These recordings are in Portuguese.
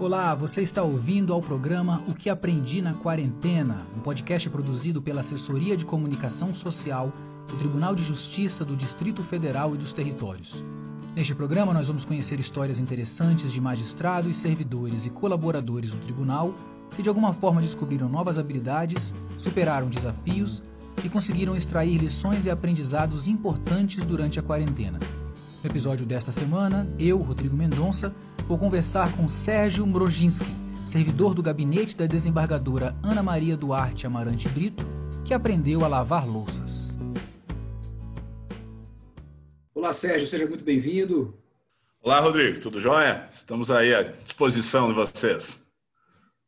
Olá, você está ouvindo ao programa O que Aprendi na Quarentena, um podcast produzido pela Assessoria de Comunicação Social do Tribunal de Justiça do Distrito Federal e dos Territórios. Neste programa, nós vamos conhecer histórias interessantes de magistrados, servidores e colaboradores do tribunal que de alguma forma descobriram novas habilidades, superaram desafios e conseguiram extrair lições e aprendizados importantes durante a quarentena. No episódio desta semana, eu, Rodrigo Mendonça, vou conversar com Sérgio Mroginski, servidor do gabinete da desembargadora Ana Maria Duarte Amarante Brito, que aprendeu a lavar louças. Olá, Sérgio, seja muito bem-vindo. Olá, Rodrigo, tudo jóia? Estamos aí à disposição de vocês.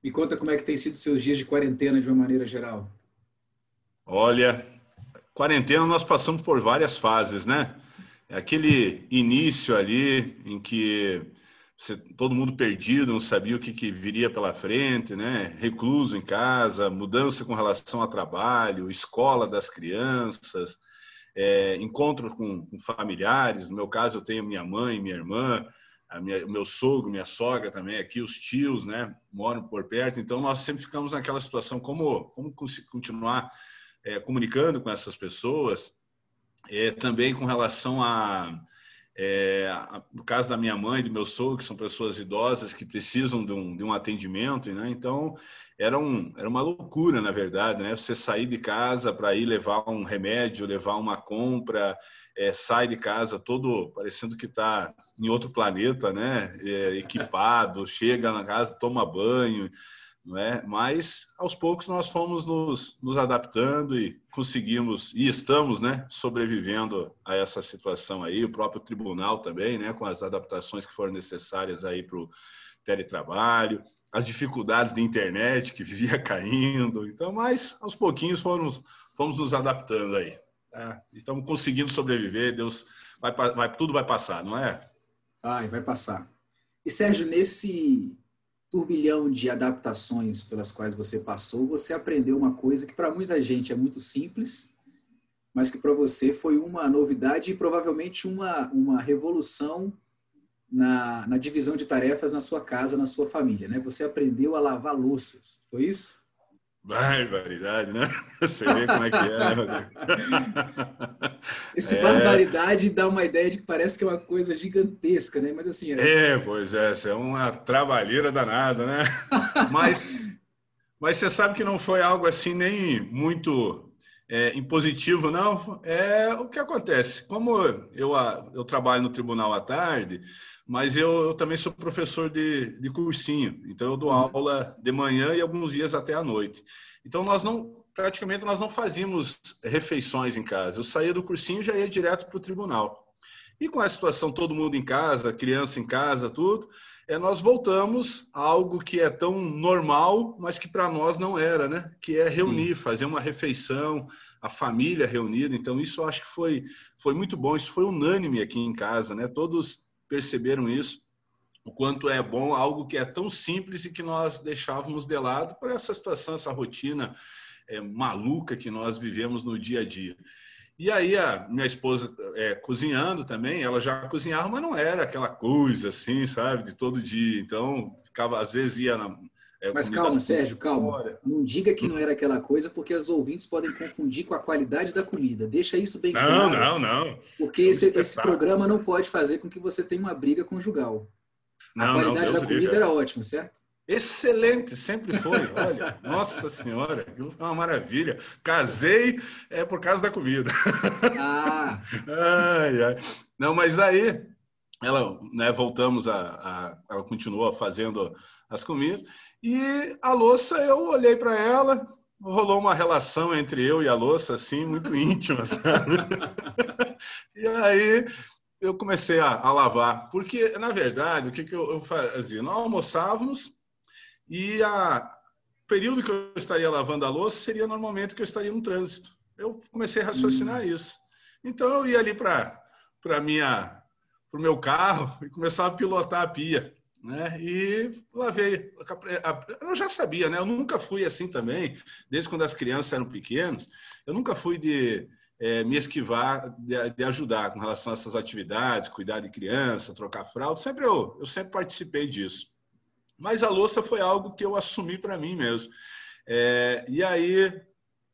Me conta como é que tem sido seus dias de quarentena de uma maneira geral. Olha, quarentena nós passamos por várias fases, né? É aquele início ali em que você, todo mundo perdido, não sabia o que, que, viria pela frente, né? Recluso em casa, mudança com relação ao trabalho, escola das crianças, é, encontro com, com, familiares. No meu caso, eu tenho minha mãe, minha irmã, minha, meu sogro, minha sogra também aqui, os tios, né? Moram por perto. Então, nós sempre ficamos naquela situação como, como continuar é, comunicando com essas pessoas é, também com relação a, é, a, no caso da minha mãe, do meu sogro, que são pessoas idosas que precisam de um, de um atendimento, né? Então, era, um, era uma loucura, na verdade, né? Você sair de casa para ir levar um remédio, levar uma compra, é, sai de casa todo parecendo que está em outro planeta, né? É, equipado, chega na casa, toma banho não é? Mas aos poucos nós fomos nos, nos adaptando e conseguimos e estamos, né, sobrevivendo a essa situação aí. O próprio tribunal também, né, com as adaptações que foram necessárias aí para o teletrabalho, as dificuldades de internet que vivia caindo. Então, mas aos pouquinhos fomos fomos nos adaptando aí. Tá? Estamos conseguindo sobreviver. Deus vai, vai tudo vai passar, não é? Vai, vai passar. E Sérgio, nesse turbilhão de adaptações pelas quais você passou, você aprendeu uma coisa que para muita gente é muito simples, mas que para você foi uma novidade e provavelmente uma, uma revolução na, na divisão de tarefas na sua casa, na sua família. Né? Você aprendeu a lavar louças, foi isso? Barbaridade, né? Você vê como é que é. Esse é... barbaridade dá uma ideia de que parece que é uma coisa gigantesca, né? Mas assim. É, é pois é, é uma trabalheira danada, né? Mas, mas você sabe que não foi algo assim nem muito é, impositivo, não. É o que acontece. Como eu, eu trabalho no tribunal à tarde, mas eu, eu, também sou professor de, de cursinho, então eu dou aula de manhã e alguns dias até à noite. Então nós não, praticamente nós não fazíamos refeições em casa. Eu saía do cursinho e já ia direto para o tribunal. E com a situação todo mundo em casa, criança em casa, tudo, é, nós voltamos a algo que é tão normal, mas que para nós não era, né? Que é reunir, Sim. fazer uma refeição, a família reunida. Então isso eu acho que foi foi muito bom. Isso foi unânime aqui em casa, né? Todos perceberam isso, o quanto é bom algo que é tão simples e que nós deixávamos de lado por essa situação, essa rotina é, maluca que nós vivemos no dia a dia. E aí a minha esposa é, cozinhando também, ela já cozinhava, mas não era aquela coisa assim, sabe, de todo dia. Então ficava às vezes ia na, é, Mas calma, Sérgio, calma. Não diga que não era aquela coisa, porque os ouvintes podem confundir com a qualidade da comida. Deixa isso bem não, claro. Não, não, não. Porque esse, esse, programa não pode fazer com que você tenha uma briga conjugal. Não, a qualidade não, da comida era ótima, certo? Excelente, sempre foi. Olha, nossa senhora, aquilo foi uma maravilha. Casei é por causa da comida. Ah. ai, ai. Não, mas aí ela, né, voltamos a, a, ela continua fazendo as comidas e a louça, eu olhei para ela, rolou uma relação entre eu e a louça, assim, muito íntima, sabe? e aí eu comecei a, a, lavar, porque, na verdade, o que, que eu, eu fazia? Nós almoçávamos e a, o período que eu estaria lavando a louça seria normalmente que eu estaria no trânsito. Eu comecei a raciocinar hum. isso. Então, eu ia ali para minha para o meu carro e começava a pilotar a pia né? E lavei. Eu já sabia, né? Eu nunca fui assim também, desde quando as crianças eram pequenas. Eu nunca fui de é, me esquivar de, de, ajudar com relação a essas atividades, cuidar de criança, trocar fralda. Sempre eu, eu sempre participei disso. Mas a louça foi algo que eu assumi para mim mesmo. É, e aí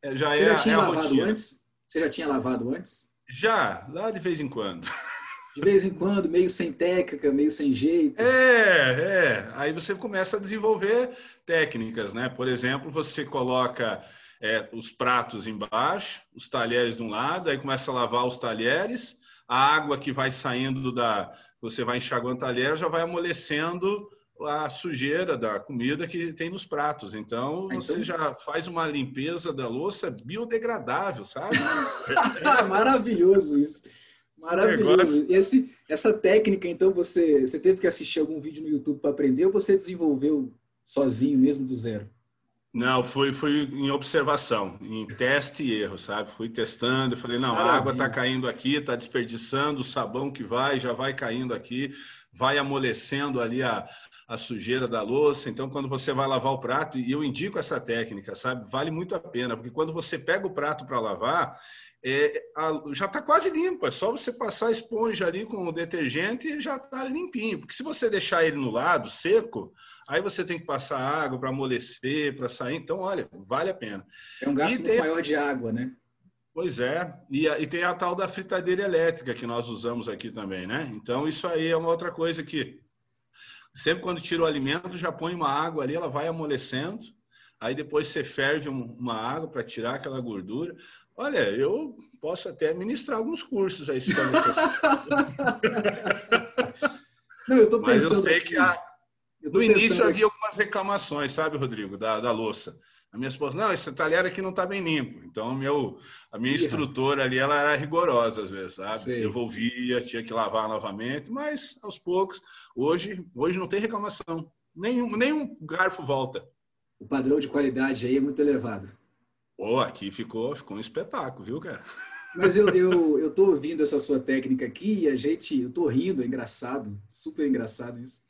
é, já Você é, já tinha é lavado rotina. antes? Você já tinha lavado antes? Já, lá de vez em quando. De vez em quando, meio sem técnica, meio sem jeito. É, é. Aí você começa a desenvolver técnicas, né? Por exemplo, você coloca é, os pratos embaixo, os talheres de um lado, aí começa a lavar os talheres, a água que vai saindo da. Você vai enxaguando o talher, já vai amolecendo a sujeira da comida que tem nos pratos. Então, Ah, você então- já faz uma limpeza da louça biodegradável, sabe? Maravilhoso isso. Maravilhoso. Esse, essa técnica, então, você, você teve que assistir algum vídeo no YouTube para aprender ou você desenvolveu sozinho mesmo do zero? Não, fui, fui em observação, em teste e erro, sabe? Fui testando, falei, não, a água está caindo aqui, está desperdiçando, o sabão que vai, já vai caindo aqui, vai amolecendo ali a, a sujeira da louça. Então, quando você vai lavar o prato, e eu indico essa técnica, sabe? Vale muito a pena, porque quando você pega o prato para lavar, é, a- já está quase limpo, é só você passar a esponja ali com o detergente e já está limpinho. Porque se você deixar ele no lado, seco, aí você tem que passar água para amolecer, para sair. Então, olha, vale a pena. É um gasto tem- maior de água, né? Pois é, e, e tem a tal da fritadeira elétrica que nós usamos aqui também, né? Então, isso aí é uma outra coisa que sempre quando tira o alimento, já põe uma água ali, ela vai amolecendo, aí depois você ferve um- uma água para tirar aquela gordura. Olha, eu posso até ministrar alguns cursos aí, se for necessário. Não, eu tô Mas eu pensando sei aqui, que a, no pensando início aqui- havia algumas reclamações, sabe, Rodrigo, da, da louça. A minha esposa, não, esse talher aqui não está bem limpo. Então, meu, a minha instrutora ali, ela era rigorosa às vezes, sabe? Sei. Devolvia, tinha que lavar novamente, mas aos poucos, hoje, hoje não tem reclamação. Nenhum, nenhum garfo volta. o padrão de qualidade aí é muito elevado. Pô, aqui ficou, ficou um espetáculo, viu, cara? Mas eu, eu, eu tô ouvindo essa sua técnica aqui e a gente, eu tô rindo, é engraçado, super engraçado isso.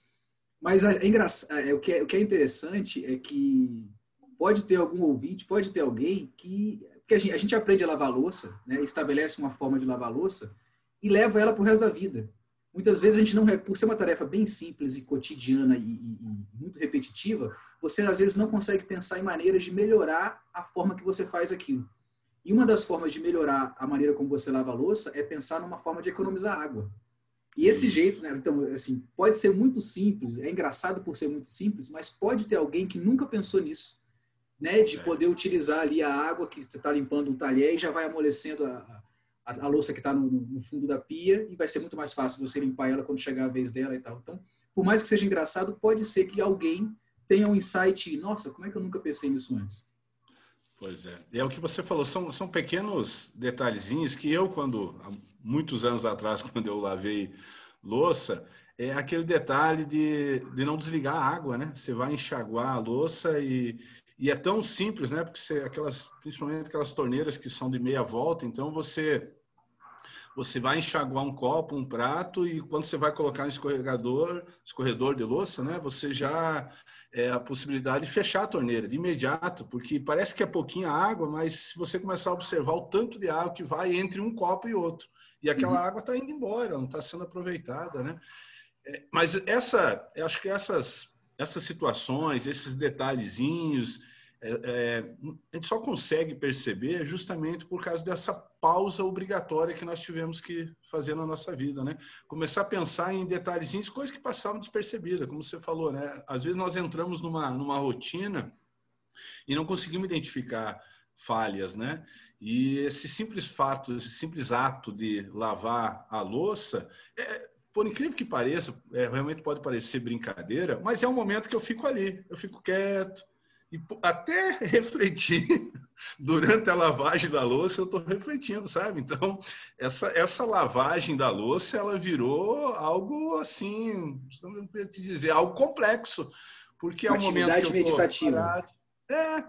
Mas é engraçado, é, o, que é, o que é interessante é que pode ter algum ouvinte, pode ter alguém que. Porque a gente, a gente aprende a lavar louça, né, estabelece uma forma de lavar louça e leva ela para o resto da vida. Muitas vezes a gente não, por ser uma tarefa bem simples e cotidiana e, e- e muito repetitiva, você às vezes não consegue pensar em maneiras de melhorar a forma que você faz aquilo. E uma das formas de melhorar a maneira como você lava a louça é pensar numa forma de economizar água. E esse jeito, né, então, assim, pode ser muito simples, é engraçado por ser muito simples, mas pode ter alguém que nunca pensou nisso, né, de É. poder utilizar ali a água que você está limpando um talher e já vai amolecendo a, a, a louça que está no, no fundo da pia e vai ser muito mais fácil você limpar ela quando chegar a vez dela e tal. Então, por mais que seja engraçado, pode ser que alguém tenha um insight, nossa, como é que eu nunca pensei nisso antes? Pois é. É o que você falou, são, são pequenos detalhezinhos que eu, quando, há muitos anos atrás, quando eu lavei louça, é aquele detalhe de, de não desligar a água, né? Você vai enxaguar a louça e, e é tão simples, né? Porque você, aquelas, principalmente aquelas torneiras que são de meia volta, então você você vai enxaguar um copo, um prato e quando você vai colocar no escorregador, escorredor de louça, né? Você já é a possibilidade de fechar a torneira de imediato, porque parece que é pouquinha água, mas se você começar a observar o tanto de água que vai entre um copo e outro, e aquela água está indo embora, não está sendo aproveitada, né? É, mas essa, acho que essas essas situações, esses detalhezinhos, é, é, a gente só consegue perceber justamente por causa dessa pausa obrigatória que nós tivemos que fazer na nossa vida, né? Começar a pensar em detalhezinhos, coisas que passavam despercebidas, como você falou, né? Às vezes nós entramos numa, numa rotina e não conseguimos identificar falhas, né? E esse simples fato, esse simples ato de lavar a louça, é, por incrível que pareça, é, realmente pode parecer brincadeira, mas é um momento que eu fico ali, eu fico quieto, e até refletir durante a lavagem da louça, eu estou refletindo, sabe? Então, essa, essa lavagem da louça, ela virou algo assim, não te dizer, algo complexo, porque é um momento que eu meditativa. Parado. É,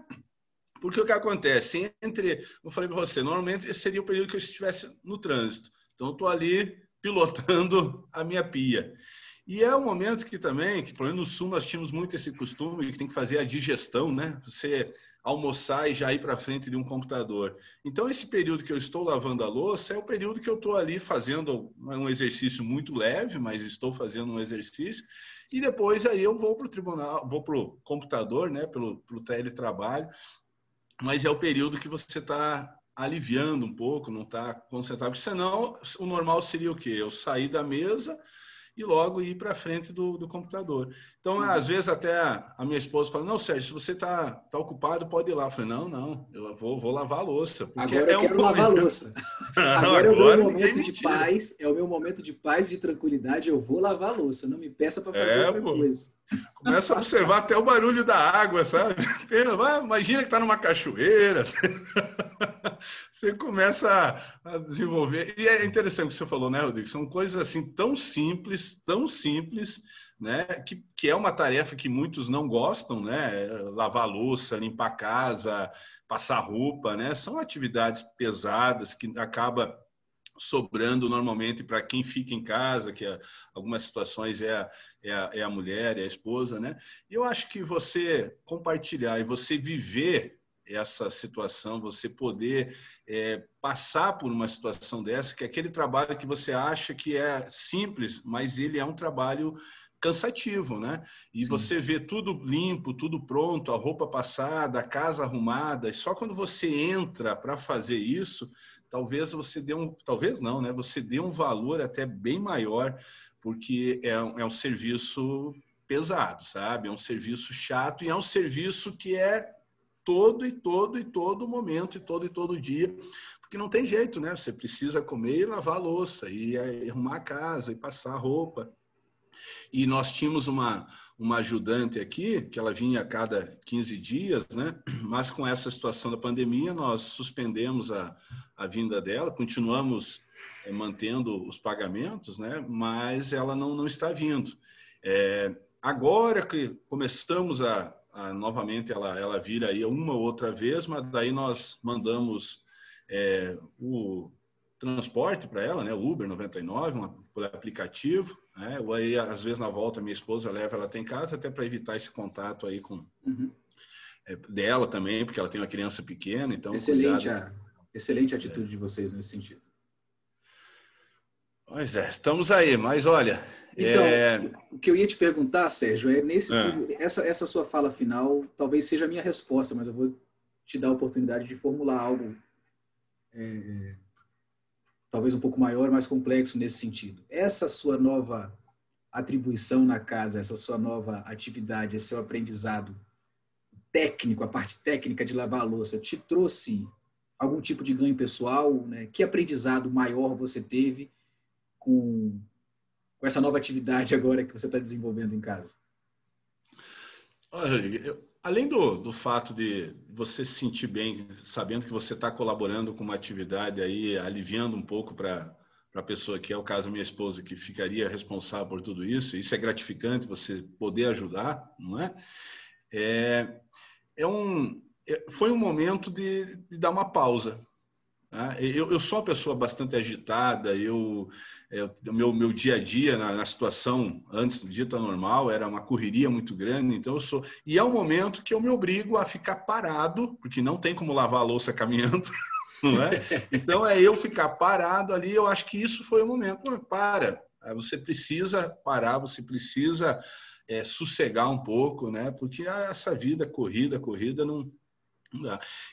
porque o que acontece? Entre, eu falei para você, normalmente esse seria o período que eu estivesse no trânsito. Então, eu estou ali pilotando a minha pia. E é um momento que também, que pelo menos no Sul nós tínhamos muito esse costume, que tem que fazer a digestão, né? Você almoçar e já ir para frente de um computador. Então, esse período que eu estou lavando a louça é o período que eu estou ali fazendo um exercício muito leve, mas estou fazendo um exercício. E depois aí eu vou para o tribunal, vou para o computador, né? Pelo, pelo teletrabalho. Mas é o período que você está aliviando um pouco, não está concentrado. Porque senão, o normal seria o quê? Eu sair da mesa e logo ir para frente do, do, computador. Então, uhum. às vezes, até a minha esposa fala: Não, Sérgio, se você está tá ocupado, pode ir lá. Eu falei: Não, não, eu vou, vou lavar a louça. Agora eu é quero um lavar a louça. Agora, Agora, é o meu momento de paz, é o meu momento de paz e de tranquilidade. Eu vou lavar a louça, não me peça para fazer é, outra pô. coisa. Começa a observar até o barulho da água, sabe? Imagina que está numa cachoeira. Você começa a desenvolver. E é interessante o que você falou, né, Rodrigo? São coisas assim tão simples, tão simples, né? Que, que é uma tarefa que muitos não gostam, né? Lavar louça, limpar casa, passar roupa, né? São atividades pesadas que acaba sobrando normalmente para quem fica em casa, que é, algumas situações é a, é, a, é a mulher, é a esposa, né? E eu acho que você compartilhar e você viver essa situação, você poder é, passar por uma situação dessa, que é aquele trabalho que você acha que é simples, mas ele é um trabalho cansativo, né? E Sim. você vê tudo limpo, tudo pronto, a roupa passada, a casa arrumada, e só quando você entra para fazer isso, talvez você dê um, talvez não, né? Você dê um valor até bem maior, porque é, é um serviço pesado, sabe? É um serviço chato e é um serviço que é todo e todo e todo momento e todo e todo dia, porque não tem jeito, né? Você precisa comer e lavar a louça e arrumar a casa e passar a roupa. E nós tínhamos uma uma ajudante aqui, que ela vinha a cada 15 dias, né? Mas com essa situação da pandemia, nós suspendemos a, a vinda dela, continuamos é, mantendo os pagamentos, né? Mas ela não, não está vindo. É, agora que começamos a, a, novamente ela, ela vir aí uma ou outra vez, mas daí nós mandamos é, o transporte para ela, né? Uber 99, uma, por aplicativo, né? Ou aí, às vezes, na volta, minha esposa leva ela até em casa, até para evitar esse contato aí com uhum. é, dela também, porque ela tem uma criança pequena, então... Excelente, a, excelente atitude é. de vocês nesse sentido. Pois é, estamos aí, mas olha... Então, é... o que eu ia te perguntar, Sérgio, é nesse é. Tudo, essa, essa sua fala final talvez seja a minha resposta, mas eu vou te dar a oportunidade de formular algo é, talvez um pouco maior, mais complexo nesse sentido. Essa sua nova atribuição na casa, essa sua nova atividade, esse seu aprendizado técnico, a parte técnica de lavar a louça, te trouxe algum tipo de ganho pessoal? Né? Que aprendizado maior você teve com, com essa nova atividade agora que você está desenvolvendo em casa? Olha, eu, Além do, do fato de você se sentir bem, sabendo que você está colaborando com uma atividade aí, aliviando um pouco para a pessoa que é o caso da minha esposa, que ficaria responsável por tudo isso, isso é gratificante, você poder ajudar, não é? É, é um, é, foi um momento de, de dar uma pausa? Eu, eu, sou uma pessoa bastante agitada, eu, eu é, meu, meu dia a dia na, na, situação antes dita normal era uma correria muito grande, então eu sou. E é um momento que eu me obrigo a ficar parado, porque não tem como lavar a louça caminhando. Não é? Então é eu ficar parado ali. Eu acho que isso foi o momento. para, você precisa parar, você precisa é, sossegar um pouco, né? Porque essa vida corrida, corrida não.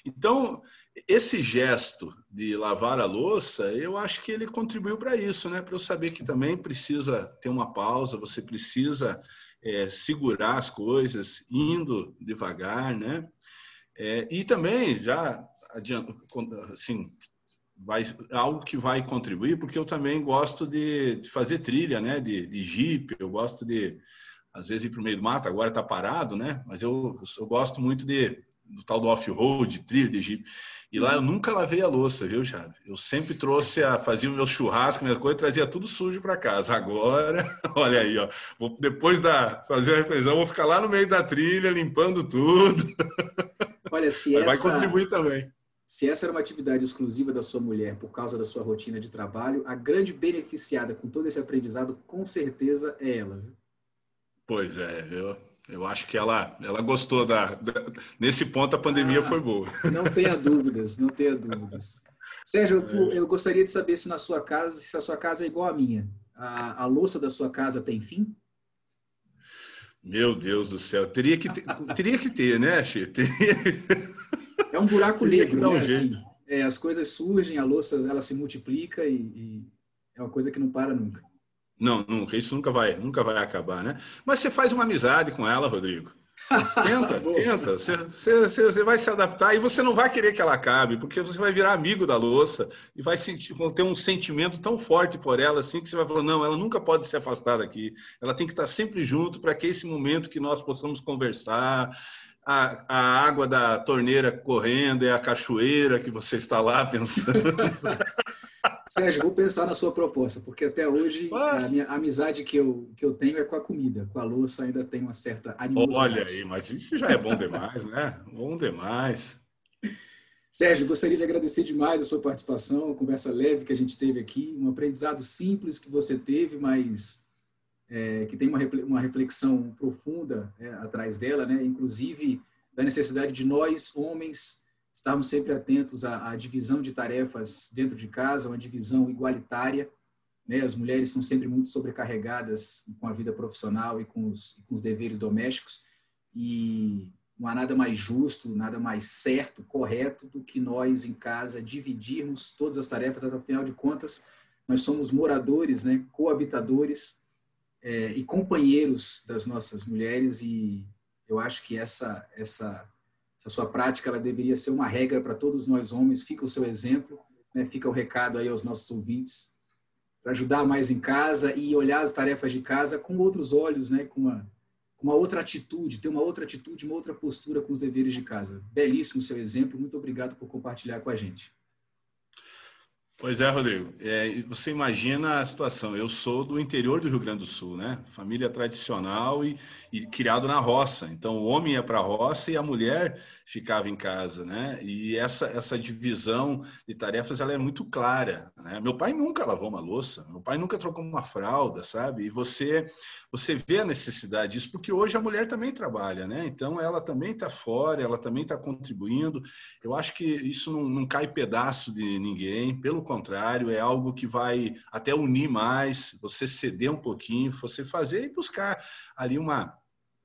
Então esse gesto de lavar a louça, eu acho que ele contribuiu para isso, né? Para eu saber que também precisa ter uma pausa, você precisa é, segurar as coisas, indo devagar, né? É, e também já adianta, assim, vai algo que vai contribuir, porque eu também gosto de, de fazer trilha, né? De, de jeep, eu gosto de às vezes ir para o meio do mato. Agora está parado, né? Mas eu, eu gosto muito de do tal do off-road, trilha de Jeep. E lá eu nunca lavei a louça, viu, Chave? Eu sempre trouxe a fazia o meu churrasco, minha coisa, trazia tudo sujo para casa. Agora, olha aí, ó, vou, depois da fazer a refeição, vou ficar lá no meio da trilha limpando tudo. Olha, se essa, vai contribuir também. se essa era uma atividade exclusiva da sua mulher por causa da sua rotina de trabalho, a grande beneficiada com todo esse aprendizado, com certeza, é ela. Pois é, eu, eu acho que ela, ela gostou da, da Nesse ponto, a pandemia ah, foi boa. Não tenha dúvidas, não tenha dúvidas. Sérgio, eu, é. eu, gostaria de saber se na sua casa, se a sua casa é igual à minha. A, a louça da sua casa tem fim? Meu Deus do céu, teria que ter, teria que ter né, Xê? Teria... É um buraco negro, né? Um assim, é, as coisas surgem, a louça ela se multiplica e, e, é uma coisa que não para nunca. Não, nunca. Isso nunca vai, nunca vai acabar, né? Mas você faz uma amizade com ela, Rodrigo. Tenta, tenta. Você, você, você, vai se adaptar e você não vai querer que ela acabe, porque você vai virar amigo da louça e vai sentir, ter um sentimento tão forte por ela assim que você vai falar: não, ela nunca pode se afastar daqui. Ela tem que estar sempre junto para que esse momento que nós possamos conversar. A, a água da torneira correndo é a cachoeira que você está lá pensando. Sérgio, vou pensar na sua proposta, porque até hoje a minha amizade que eu, que eu tenho é com a comida. Com a louça ainda tem uma certa animosidade. Olha aí, mas isso já é bom demais, né? Bom demais. Sérgio, gostaria de agradecer demais a sua participação, a conversa leve que a gente teve aqui, um aprendizado simples que você teve, mas é, que tem uma, uma reflexão profunda é, atrás dela, né? inclusive da necessidade de nós, homens, estarmos sempre atentos à, à, divisão de tarefas dentro de casa, uma divisão igualitária. Né? As mulheres são sempre muito sobrecarregadas com a vida profissional e com os, com os deveres domésticos, e não há nada mais justo, nada mais certo, correto do que nós em casa dividirmos todas as tarefas, afinal de contas, nós somos moradores, né? coabitadores é, e companheiros das nossas mulheres, e eu acho que essa, essa essa sua prática ela deveria ser uma regra para todos nós homens. Fica o seu exemplo, né? fica o recado aí aos nossos ouvintes para ajudar mais em casa e olhar as tarefas de casa com outros olhos, né? com, uma, com uma outra atitude, ter uma outra atitude, uma outra postura com os deveres de casa. Belíssimo seu exemplo. Muito obrigado por compartilhar com a gente. Pois é, Rodrigo. É, você imagina a situação. Eu sou do interior do Rio Grande do Sul, né? Família tradicional e, e criado na roça. Então, o homem ia para a roça e a mulher ficava em casa, né? E essa, essa divisão de tarefas ela é muito clara. Né? Meu pai nunca lavou uma louça, meu pai nunca trocou uma fralda, sabe? E você você vê a necessidade disso, porque hoje a mulher também trabalha, né? Então ela também está fora, ela também está contribuindo. Eu acho que isso não, não cai pedaço de ninguém, pelo contrário, é algo que vai até unir mais, você ceder um pouquinho, você fazer e buscar ali uma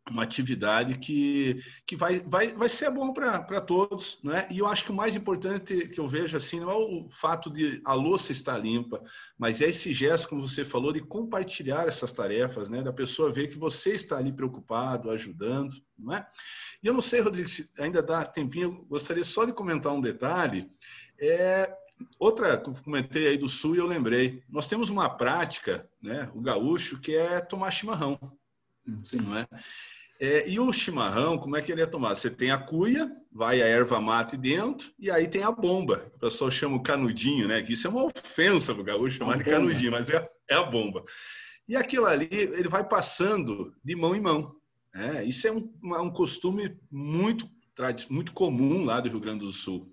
uma atividade que, que vai, vai, vai ser bom para todos, né? E eu acho que o mais importante que eu vejo assim não é o fato de a louça estar limpa, mas é esse gesto, como você falou, de compartilhar essas tarefas, né? Da pessoa ver que você está ali preocupado, ajudando, não é? E eu não sei, Rodrigo, se ainda dá tempinho, eu gostaria só de comentar um detalhe. É, outra que eu comentei aí do sul e eu lembrei. Nós temos uma prática, né? O gaúcho que é tomar chimarrão. Sim. Não é? É, e o chimarrão, como é que ele é tomado? Você tem a cuia, vai a erva mate dentro, e aí tem a bomba. O pessoal chama o canudinho, né? Que isso é uma ofensa para o gaúcho chamar de canudinho, mas é, é, a bomba. E aquilo ali, ele vai passando de mão em mão. Né? Isso é um, um costume muito, muito comum lá do Rio Grande do Sul.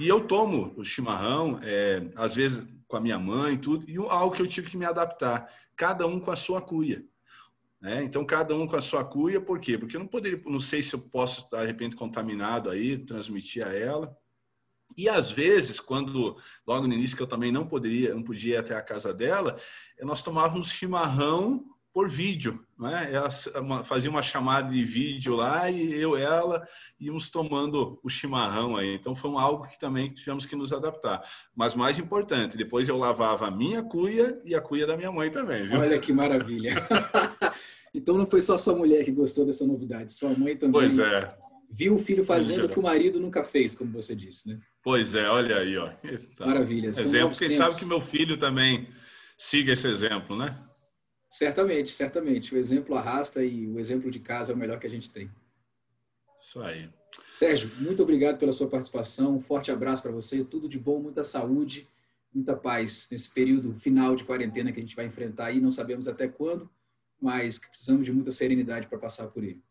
E eu tomo o chimarrão, é, às vezes com a minha mãe, tudo, e algo que eu tive que me adaptar. Cada um com a sua cuia. Né? Então, cada um com a sua cuia, por quê? Porque eu não poderia, não sei se eu posso estar, de repente, contaminado aí, transmitir a ela. E às vezes, quando logo no início que eu também não poderia, não podia ir até a casa dela, nós tomávamos chimarrão por vídeo, né? Ela fazia uma chamada de vídeo lá e eu e ela íamos tomando o chimarrão aí. Então foi algo que também tivemos que nos adaptar. Mas mais importante, depois eu lavava a minha cuia e a cuia da minha mãe também, viu? Olha que maravilha. então não foi só sua mulher que gostou dessa novidade, sua mãe também. Pois é. Viu o filho fazendo o que o marido nunca fez, como você disse, né? Pois é, olha aí, ó. Tá. Maravilha. Exemplo, quem tempos. sabe que meu filho também siga esse exemplo, né? Certamente, certamente. O exemplo arrasta e o exemplo de casa é o melhor que a gente tem. Isso aí. Sérgio, muito obrigado pela sua participação. Um forte abraço para você. Tudo de bom, muita saúde, muita paz nesse período final de quarentena que a gente vai enfrentar aí. Não sabemos até quando, mas que precisamos de muita serenidade para passar por ele.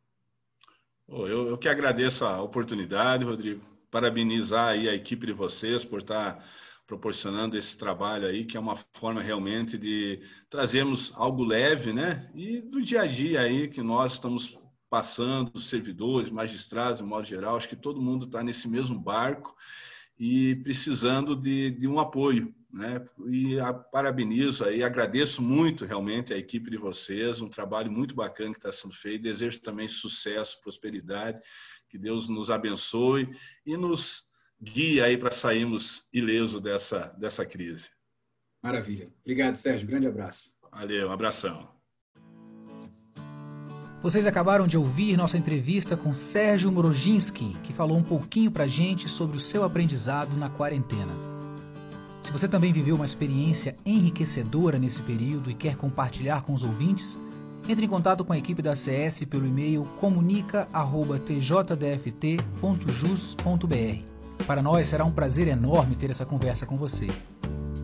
Eu, eu que agradeço a oportunidade, Rodrigo. parabenizar aí a equipe de vocês por estar tá proporcionando esse trabalho aí, que é uma forma realmente de trazermos algo leve, né? E do dia a dia aí que nós estamos passando, servidores, magistrados, de modo geral, acho que todo mundo está nesse mesmo barco e precisando de, de um apoio, né? E a, parabenizo aí, agradeço muito realmente a equipe de vocês, um trabalho muito bacana que está sendo feito. Desejo também sucesso, prosperidade, que Deus nos abençoe e nos guia aí para sairmos ileso dessa, dessa crise. Maravilha. Obrigado, Sérgio. Grande abraço. Valeu, um abração. Vocês acabaram de ouvir nossa entrevista com Sérgio Moroginski, que falou um pouquinho para gente sobre o seu aprendizado na quarentena. Se você também viveu uma experiência enriquecedora nesse período e quer compartilhar com os ouvintes, entre em contato com a equipe da CS pelo e-mail comunica@tjdft.jus.br. Para nós será um prazer enorme ter essa conversa com você.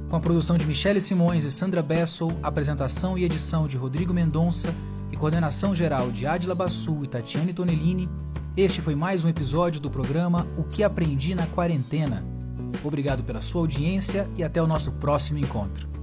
Com a produção de Michele Simões e Sandra Bessel, apresentação e edição de Rodrigo Mendonça e coordenação geral de Adila Bassu e Tatiane Tonellini, este foi mais um episódio do programa O que Aprendi na Quarentena. Obrigado pela sua audiência e até o nosso próximo encontro.